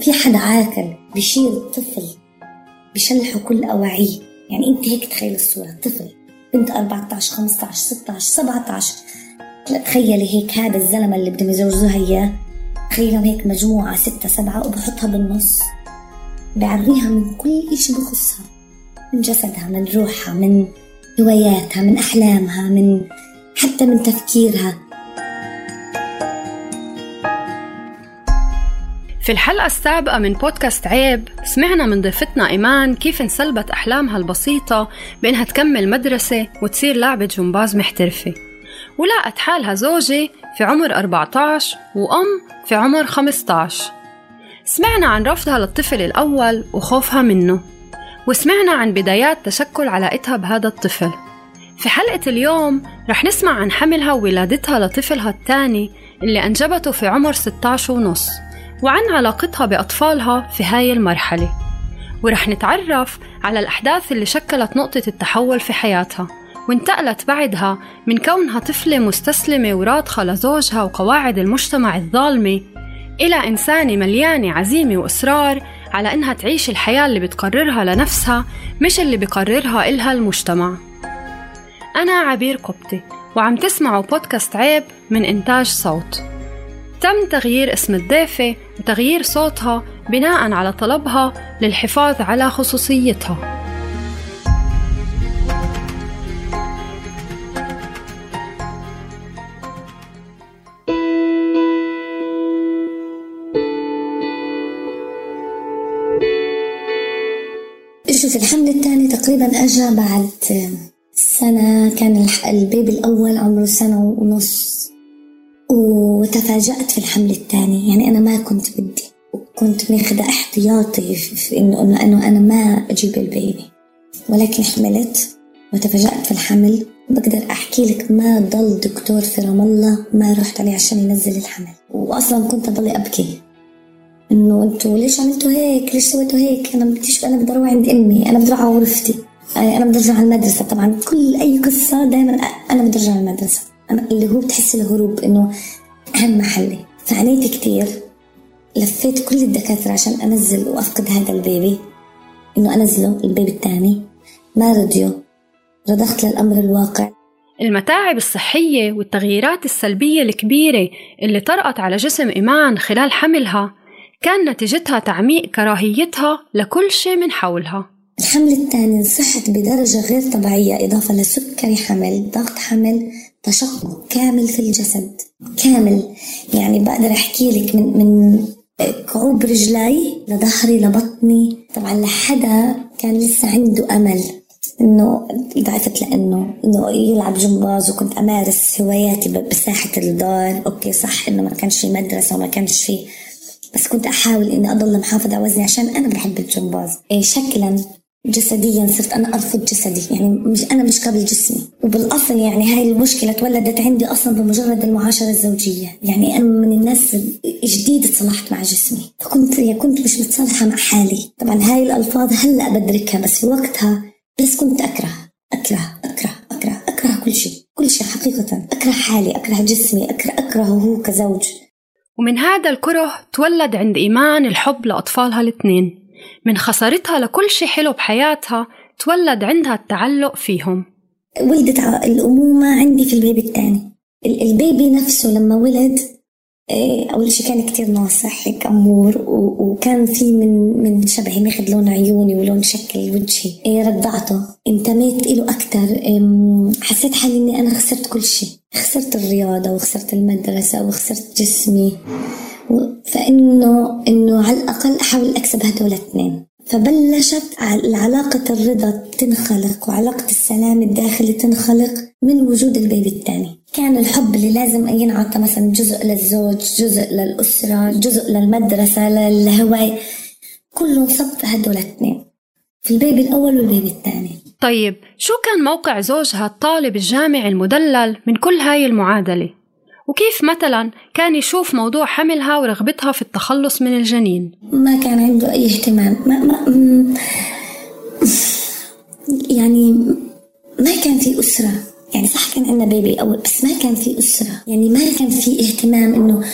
في حدا عاقل بيشيل الطفل بيشلحه كل أواعيه. يعني أنت هيك تخيل الصورة. طفل بنت 14 15 16 17 لا تخيلي هيك هذا الزلمة اللي بدهم يزوجوها إياه. تخيلهم هيك مجموعة ستة سبعة وبحطها بالنص. بعريها من كل إشي بخصها. من جسدها من روحها من هواياتها من أحلامها من حتى من تفكيرها. في الحلقة السابقة من بودكاست عيب سمعنا من ضيفتنا إيمان كيف انسلبت أحلامها البسيطة بإنها تكمل مدرسة وتصير لاعبة جمباز محترفة. ولقت حالها زوجة في عمر 14 وأم في عمر 15 سمعنا عن رفضها للطفل الأول وخوفها منه. وسمعنا عن بدايات تشكل علاقتها بهذا الطفل. في حلقة اليوم رح نسمع عن حملها وولادتها لطفلها الثاني اللي أنجبته في عمر 16 ونص. وعن علاقتها بأطفالها في هاي المرحلة. ورح نتعرف على الأحداث اللي شكلت نقطة التحول في حياتها وانتقلت بعدها من كونها طفلة مستسلمة وراضخة لزوجها وقواعد المجتمع الظالمة إلى إنسانة مليانة عزيمة وإصرار على إنها تعيش الحياة اللي بتقررها لنفسها مش اللي بقررها إلها المجتمع. أنا عبير قبطي وعم تسمعوا بودكاست عيب من إنتاج صوت. تم تغيير اسم الضيفة وتغيير صوتها بناء على طلبها للحفاظ على خصوصيتها. شوف الحمل الثاني تقريبا اجى بعد سنة. كان البيبي الأول عمره سنة ونص. وتفاجأت في الحمل الثاني. يعني أنا ما كنت بدي وكنت ماخذة احتياطي في إنه إنه إنه أنا ما أجيب البيبي. ولكن حملت وتفاجأت في الحمل. بقدر أحكي لك ما ضل دكتور في رام الله ما رحت عليه عشان ينزل الحمل. وأصلا كنت أضلي أبكي. إنه أنتوا ليش عملتوا هيك؟ ليش سويتوا هيك؟ أنا بديش أنا بدي أروح عند أمي، أنا بدي أروح على غرفتي، أنا بدي أرجع على المدرسة، طبعا كل أي قصة دائما أنا بدي أرجع على المدرسة، اللي هو بتحس الهروب إنه أهم محلي، فعانيت كثير لفيت كل الدكاترة عشان أنزل وأفقد هذا البيبي. إنه أنزله البيبي الثاني ما رضيوا رضخت للأمر الواقع. المتاعب الصحية والتغييرات السلبية الكبيرة اللي طرأت على جسم إيمان خلال حملها كان نتيجتها تعميق كراهيتها لكل شيء من حولها. الحمل الثاني نصحت بدرجة غير طبيعية إضافة لسكري حمل ضغط حمل تشقق كامل في الجسد. كامل. يعني بقدر أحكي لك من من كعوب رجلي لظهري لبطني. طبعا لحدا كان لسه عنده أمل إنه ضعفت لإنه إنه يلعب جمباز وكنت أمارس هواياتي بساحة الدار. okay صح إنه ما كانش في مدرسة وما كانش في بس كنت أحاول إني أضل محافظة على وزني عشان أنا بحب الجمباز. إيه شكلا جسديا صرت أنا أرفض جسدي. يعني مش أنا مش قابل جسمي. وبالأصل يعني هاي المشكلة تولدت عندي أصلا بمجرد المعاشرة الزوجية. يعني أنا من الناس جديد تصالحت مع جسمي. فكنت كنت مش متصالحة مع حالي. طبعا هاي الألفاظ هلأ بدركها بس في وقتها بس كنت أكره. أكره أكره أكره أكره كل شيء. كل شيء حقيقة. أكره حالي أكره جسمي اكره أكرهه هو كزوج. ومن هذا الكره تولد عند إيمان الحب لأطفالها الاثنين. من خسارتها لكل شيء حلو بحياتها تولد عندها التعلق فيهم. ولدت الأمومة عندي في البيبي الثاني البيبي نفسه لما ولد إيه، أول شيء كان كتير ناصح هيك أمور وكان في من من شبهي ماخذ لون عيوني ولون شكل وجهي. إيه، رضعته. انتميت له أكثر حسيت حالي إني أنا خسرت كل شيء. خسرت الرياضة وخسرت المدرسة وخسرت جسمي. فإنه إنه على الأقل أحاول أكسب هدول الاثنين فبلشت علاقة الرضا تنخلق وعلاقة السلام الداخلي تنخلق من وجود البيبي الثاني. كان الحب اللي لازم ينعطى مثلا جزء للزوج جزء للأسرة جزء للمدرسة للهواية كله انصب في هدول الاثنين في البيبي الأول والبيبي الثاني. طيب شو كان موقع زوجها الطالب الجامعي المدلل من كل هاي المعادلة؟ وكيف مثلا كان يشوف موضوع حملها ورغبتها في التخلص من الجنين؟ ما كان عنده أي اهتمام. ما, ما يعني ما كان في أسرة. يعني صح كان عندنا بيبي أول بس ما كان في أسرة. يعني ما كان في اهتمام إنه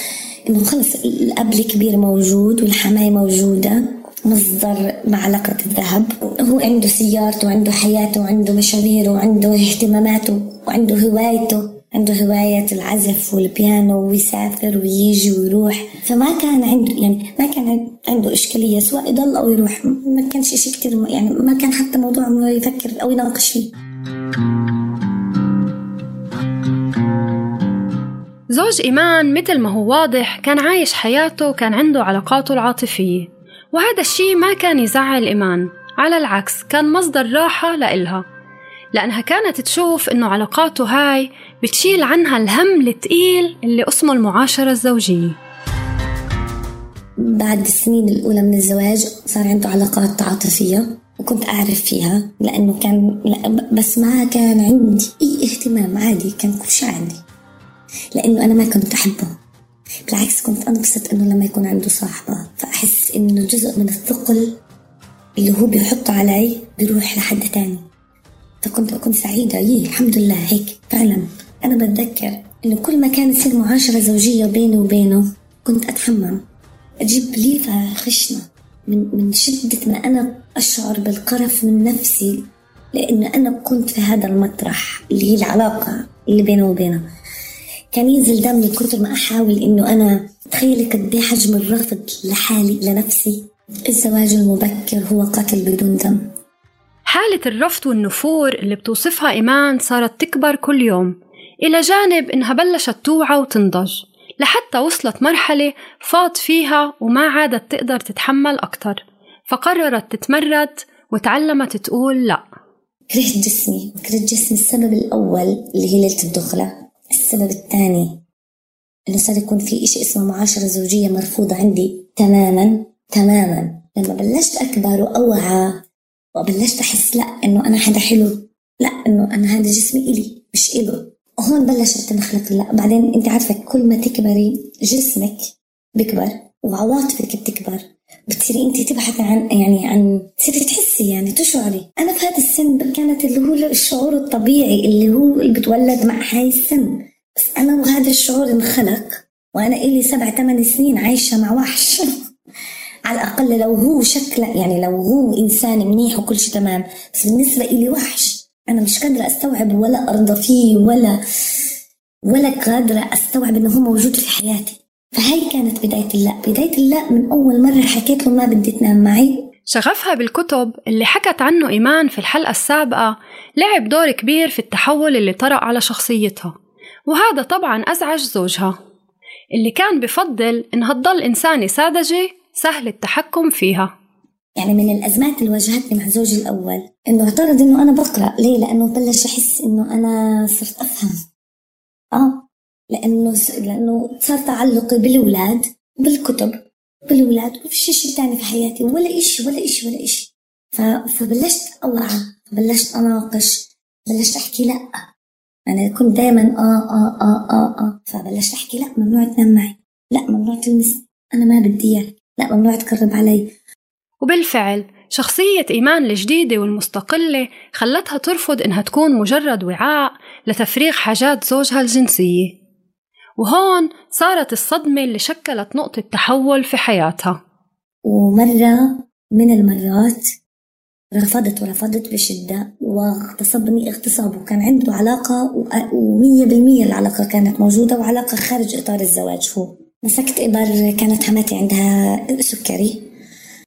إنه خلص الأب الكبير موجود والحماية موجودة. مصدر معلقة الذهب. هو عنده سيارته وعنده حياته وعنده مشاويره وعنده اهتماماته وعنده هوايته. عنده هواية العزف والبيانو ويسافر ويجي ويروح. فما كان عنده يعني ما كان عنده إشكالية سواء يضل أو يروح. ما كانش شيء كتير يعني ما كان حتى موضوع إنه يفكر أو يناقش فيه. زوج إيمان مثل ما هو واضح كان عايش حياته وكان عنده علاقاته العاطفية. وهذا الشيء ما كان يزعل إيمان على العكس كان مصدر راحة لإلها. لأنها كانت تشوف إنه علاقاته هاي بتشيل عنها الهم الثقيل اللي اسمه المعاشرة الزوجية. بعد السنين الأولى من الزواج صار عنده علاقات عاطفية وكنت أعرف فيها لأنه كان بس ما كان عندي أي اهتمام عادي كان كل شيء عندي. لأنه أنا ما كنت أحبه. بالعكس كنت أنبسط إنه لما يكون عنده صاحبة فأحس إنه جزء من الثقل اللي هو بيحطه علي بيروح لحد تاني. فكنت أكون سعيدة. يي الحمد لله. هيك. فعلا. أنا بتذكر إنه كل ما كان يصير معاشرة زوجية بيني وبينه كنت أتحمم. أجيب ليفة خشنة من من شدة ما أنا أشعر بالقرف من نفسي لأنه أنا كنت في هذا المطرح اللي هي العلاقة اللي بينه وبينه. كان ينزل دم من كثر ما أحاول إنه أنا تخيلي قد إيه حجم الرفض لحالي لنفسي. الزواج المبكر هو قتل بدون دم. حالة الرفض والنفور اللي بتوصفها إيمان صارت تكبر كل يوم. إلى جانب إنها بلشت توعى وتنضج لحتى وصلت مرحلة فاض فيها وما عادت تقدر تتحمل أكتر. فقررت تتمرد وتعلمت تقول لأ. كرهت جسمي كرهت جسمي السبب الأول اللي هي ليلة الدخلة. السبب الثاني إنه صار يكون في إشي اسمه معاشرة زوجية مرفوضة عندي تماما تماما. لما بلشت أكبر وأوعى وبلشت أحس لا إنه أنا حدا حلو لا إنه أنا هذا جسمي إلي مش إله هون بلشت تنخلق لا. بعدين أنت عارفة كل ما تكبري جسمك بكبر وعواطفك بتكبر بتصيري أنت تبحثي عن يعني عن تصيري تحسي يعني تشعري. أنا في هذا السن كانت اللي هو الشعور الطبيعي اللي هو اللي بتولد مع هاي السن. بس أنا وهذا الشعور انخلق وأنا إلي سبع ثمان سنين عايشة مع وحش. على الأقل لو هو شكله يعني لو هو إنسان منيح وكل شيء تمام. بس بالنسبة إلي وحش. أنا مش قادرة أستوعب ولا أرضى فيه ولا ولا قادرة أستوعب إنه هو موجود في حياتي. فهي كانت بداية اللا بداية اللا من أول مرة حكيت له ما بدي تنام معي. شغفها بالكتب اللي حكت عنه إيمان في الحلقة السابقة لعب دور كبير في التحول اللي طرأ على شخصيتها وهذا طبعا أزعج زوجها. اللي كان بفضل إنها تضل إنسانة ساذجة سهل التحكم فيها. يعني من الأزمات اللي واجهتني مع زوجي الأول إنه اعترض إنه أنا بقرأ. ليه؟ لأنه بلش أحس إنه أنا صرت أفهم. آه. لأنه لأنه صار تعلقي بالأولاد بالكتب بالأولاد وفيش شيء تاني في حياتي ولا إشي ولا إشي ولا إشي. فبلشت أوعى بلشت أناقش بلشت أحكي لأ. أنا كنت دائما آه آه آه آه آه. فبلشت أحكي لأ ممنوع تنام معي. لأ ممنوع تلمس. أنا ما بدي إياك. لا ممنوع تقرب علي. وبالفعل شخصية إيمان الجديدة والمستقلة خلتها ترفض إنها تكون مجرد وعاء لتفريغ حاجات زوجها الجنسية. وهون صارت الصدمة اللي شكلت نقطة تحول في حياتها. ومرة من المرات رفضت ورفضت بشدة واغتصبني اغتصاب وكان عنده علاقة ومية بالمية العلاقة كانت موجودة وعلاقة خارج إطار الزواج هو. مسكت إبر كانت حماتي عندها سكري.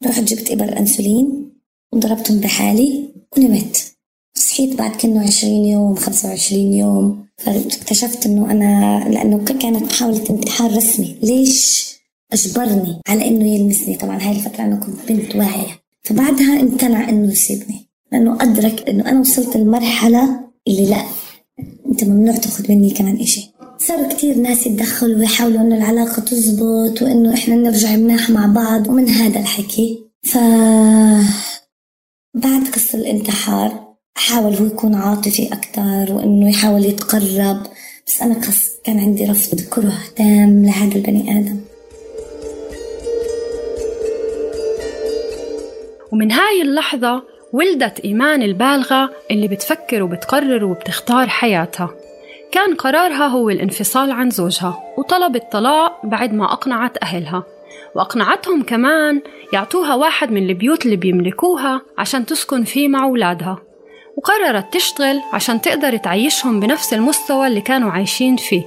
رحت جبت إبر أنسولين وضربتهم بحالي ونمت صحيت بعد كأنه عشرين يوم خمسة وعشرين يوم. فاكتشفت إنه أنا لأنه كانت محاولة انتحار رسمي. ليش؟ أجبرني على إنه يلمسني. طبعا هاي الفترة أنا كنت بنت واعية. فبعدها امتنع إنه يسيبني. لأنه أدرك إنه أنا وصلت للمرحلة اللي لا أنت ممنوع تاخذ مني كمان إشي. صاروا كتير ناس يتدخلوا ويحاولوا إنه العلاقة تزبط وإنه إحنا نرجع مناح مع بعض ومن هذا الحكي. ف بعد قصة الانتحار حاول هو يكون عاطفي أكثر وإنه يحاول يتقرب. بس أنا قص كان عندي رفض كره تام لهذا البني آدم. ومن هاي اللحظة ولدت إيمان البالغة اللي بتفكر وبتقرر وبتختار حياتها. كان قرارها هو الانفصال عن زوجها وطلبت طلاق بعد ما أقنعت أهلها. وأقنعتهم كمان يعطوها واحد من البيوت اللي بيملكوها عشان تسكن فيه مع أولادها. وقررت تشتغل عشان تقدر تعيشهم بنفس المستوى اللي كانوا عايشين فيه.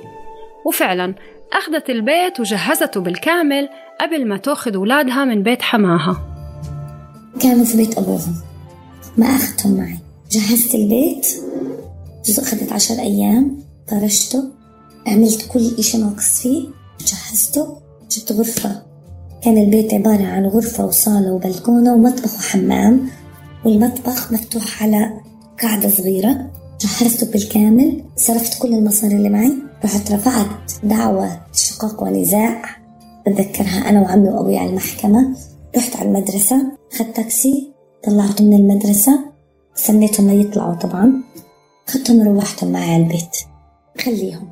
وفعلا أخذت البيت وجهزته بالكامل قبل ما تأخذ أولادها من بيت حماها. كانوا في بيت أبوهم. ما أخذتهم معي. جهزت البيت. جزء أخذت عشر أيام. فرشته عملت كل إشي ناقص فيه جهزته جبت غرفة. كان البيت عبارة عن غرفة وصالة وبلكونة ومطبخ وحمام والمطبخ مفتوح على قاعدة صغيرة. جهزته بالكامل صرفت كل المصاري اللي معي رحت رفعت دعوة شقاق ونزاع بتذكرها أنا وعمي وأبوي على المحكمة. رحت على المدرسة أخذت تاكسي طلعته من المدرسة استنيتهم ليطلعوا طبعا. أخذتهم وروحتهم معي على البيت. خليهم.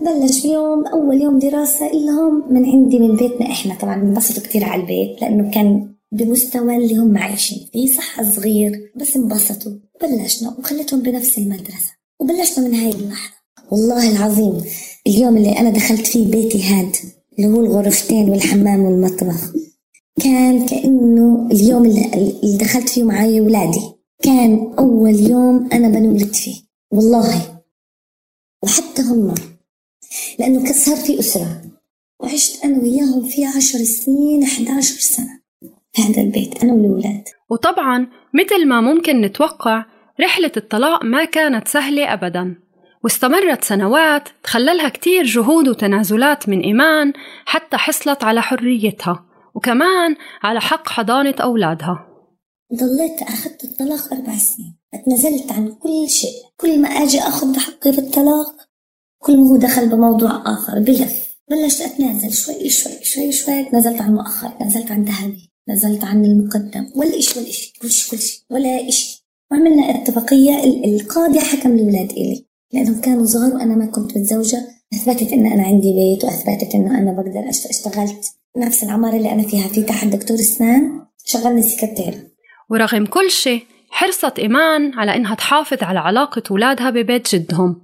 بلش يوم أول يوم دراسة لهم من عندي من بيتنا إحنا. طبعا انبسطوا كثير على البيت لأنه كان بمستوى اللي هم عايشين فيه. صح صغير بس انبسطوا. بلشنا وخليتهم بنفس المدرسة. وبلشنا من هاي اللحظة. والله العظيم اليوم اللي أنا دخلت فيه بيتي هاد اللي هو الغرفتين والحمام والمطبخ. كان كأنه اليوم اللي دخلت فيه معي ولادي. كان أول يوم أنا بنولد فيه. والله وحتى هم لأنه صار في أسرة. وعشت أنا وياهم فيه عشر سنين 11 سنة هذا البيت أنا والأولاد وطبعا مثل ما ممكن نتوقع رحلة الطلاق ما كانت سهلة أبدا. واستمرت سنوات تخللها كتير جهود وتنازلات من إيمان حتى حصلت على حريتها وكمان على حق حضانة أولادها. ضليت أخذت الطلاق أربع سنين. اتنزلت عن كل شيء. كل ما أجي أخذ حقي بالطلاق كل ما هو دخل بموضوع آخر بلف. بلشت أتنازل شوي شوي شوي شوي. نزلت عن مؤخر نزلت عن ذهبي نزلت عن المقدم. ولا إيش ولا إيش كل شيء كل شيء ولا إيش وعملنا اتفاقية القاضي حكم الأولاد إلي. لأنهم كانوا صغار وأنا ما كنت متزوجة. أثبتت إن أنا عندي بيت وأثبتت إنه أنا بقدر اشتغلت. نفس العمارة اللي أنا فيها في تحت دكتور أسنان شغلني سكرتير. ورغم كل شيء حرصت إيمان على إنها تحافظ على علاقة أولادها ببيت جدهم.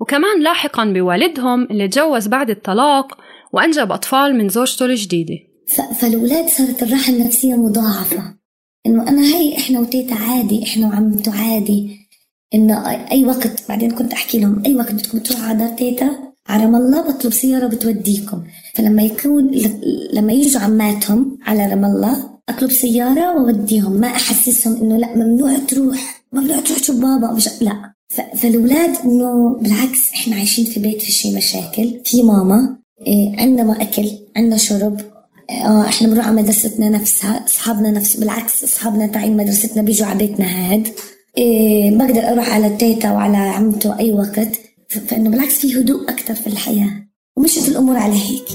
وكمان لاحقا بوالدهم اللي تجوز بعد الطلاق وأنجب أطفال من زوجته الجديدة. فالولاد صارت الراحة النفسية مضاعفة. إنه أنا هي إحنا وتيتا عادي إحنا وعمته عادي. إنه أي وقت بعدين كنت أحكي لهم أي وقت بدكم تروحوا على دار تيتا على رام الله بطلب سيارة بتوديكم. فلما يكون لما يجوا عماتهم على رام الله أطلب سيارة وأوديهم. ما أحسسهم إنه لا ممنوع تروح ممنوع تروح تشوف بابا؟ مش لا. فالأولاد إنه بالعكس إحنا عايشين في بيت في شي مشاكل. في ماما إيه عندنا ما أكل عندنا شرب. آه إحنا بنروح على مدرستنا نفسها أصحابنا نفس بالعكس أصحابنا تاعين مدرستنا بيجوا على بيتنا هاد إيه بقدر أروح على تيتا وعلى عمته أي وقت. فإنه بالعكس في هدوء أكثر في الحياة. ومشت الأمور على هيك.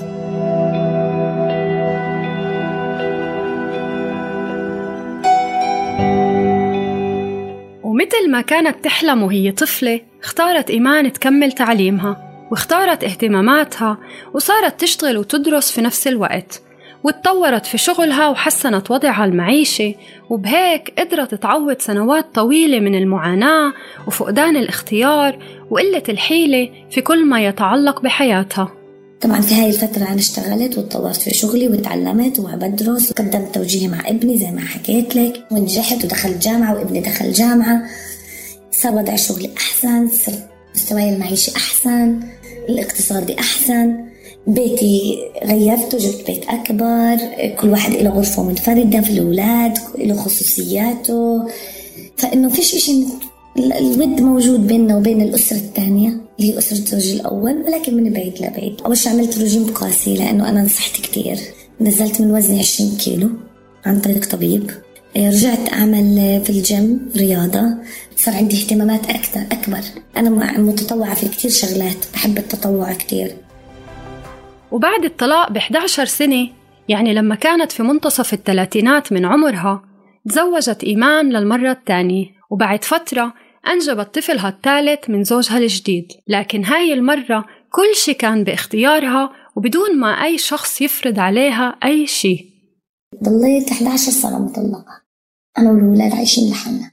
ومثل ما كانت تحلم وهي طفلة اختارت إيمان تكمل تعليمها واختارت اهتماماتها وصارت تشتغل وتدرس في نفس الوقت واتطورت في شغلها وحسنت وضعها المعيشي وبهيك قدرت تعوض سنوات طويلة من المعاناة وفقدان الاختيار وقلة الحيلة في كل ما يتعلق بحياتها. طبعا في هاي الفترة أنا اشتغلت وتطورت في شغلي وتعلمت وبدرس وقدمت توجيهي مع ابني زي ما حكيت لك ونجحت ودخلت جامعة وابني دخل جامعة. صار وضع شغلي أحسن صرت مستواي المعيشي أحسن الاقتصادي أحسن بيتي غيرته جبت بيت أكبر كل واحد له غرفة منفردة في الأولاد له خصوصياته. فإنه فيش إشي الود موجود بيننا وبين الأسرة الثانية اللي هي أسرة زوجي الأول ولكن من بعيد لبعيد. أول شيء عملت رجيم قاسي لأنه أنا نصحت كتير. نزلت من وزني 20 كيلو عن طريق طبيب. رجعت أعمل في الجيم رياضة. صار عندي اهتمامات أكثر أكبر. أنا متطوعة في كتير شغلات. بحب التطوع كتير. وبعد الطلاق ب 11 سنة يعني لما كانت في منتصف الثلاثينات من عمرها تزوجت إيمان للمرة الثانية. وبعد فترة أنجبت طفلها الثالث من زوجها الجديد لكن هاي المرة كل شي كان باختيارها وبدون ما أي شخص يفرض عليها أي شي. ضليت 11 سنة مطلقة. أنا والولاد عايشين لحالنا.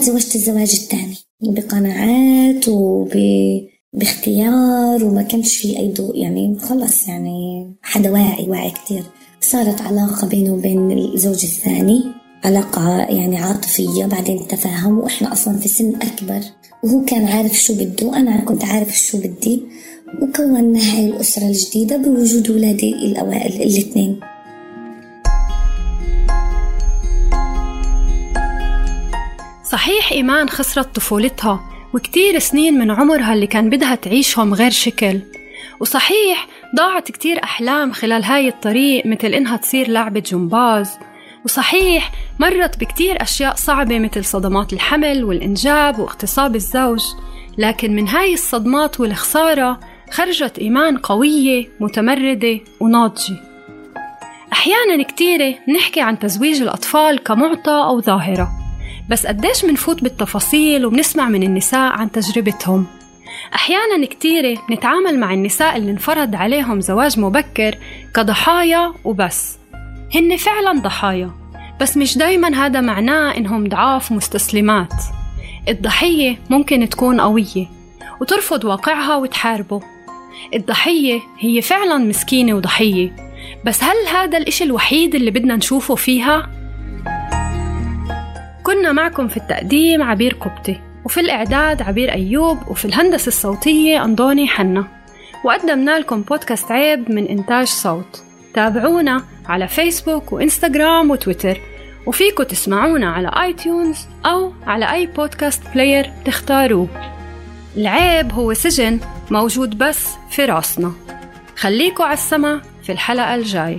تزوجت الزواج الثاني. بقناعات وب باختيار وما كانش في أي ضوء يعني خلص يعني حدا واعي واعي كتير. صارت علاقة بينه وبين الزوج الثاني. علاقة يعني عاطفية بعدين تفاهم وإحنا أصلا في سن أكبر. وهو كان عارف شو بده أنا كنت عارف شو بدي. وكونا هاي الأسرة الجديدة بوجود ولادي الأوائل الاثنين صحيح إيمان خسرت طفولتها وكتير سنين من عمرها اللي كان بدها تعيشهم غير شكل. وصحيح ضاعت كتير أحلام خلال هاي الطريق مثل إنها تصير لاعبة جمباز وصحيح مرت بكتير أشياء صعبة مثل صدمات الحمل والإنجاب واغتصاب الزوج. لكن من هاي الصدمات والخسارة خرجت إيمان قوية متمردة وناضجة. أحيانا كتيرة نحكي عن تزويج الأطفال كمعطى أو ظاهرة. بس قديش منفوت بالتفاصيل وبنسمع من النساء عن تجربتهم. أحيانا كتيرة نتعامل مع النساء اللي انفرض عليهم زواج مبكر كضحايا وبس. هن فعلا ضحايا بس مش دايما هذا معناه إنهم ضعاف مستسلمات. الضحية ممكن تكون قوية وترفض واقعها وتحاربه. الضحية هي فعلا مسكينة وضحية بس هل هذا الإشي الوحيد اللي بدنا نشوفه فيها؟ كنا معكم في التقديم عبير قبطي وفي الإعداد عبير أيوب وفي الهندسة الصوتية أندوني حنا. وقدمنا لكم بودكاست عيب من إنتاج صوت. تابعونا على فيسبوك وإنستغرام وتويتر. وفيكم تسمعونا على iTunes أو على أي podcast player تختاروه. العيب هو سجن موجود بس في راسنا. خليكوا على السمع في الحلقة الجاي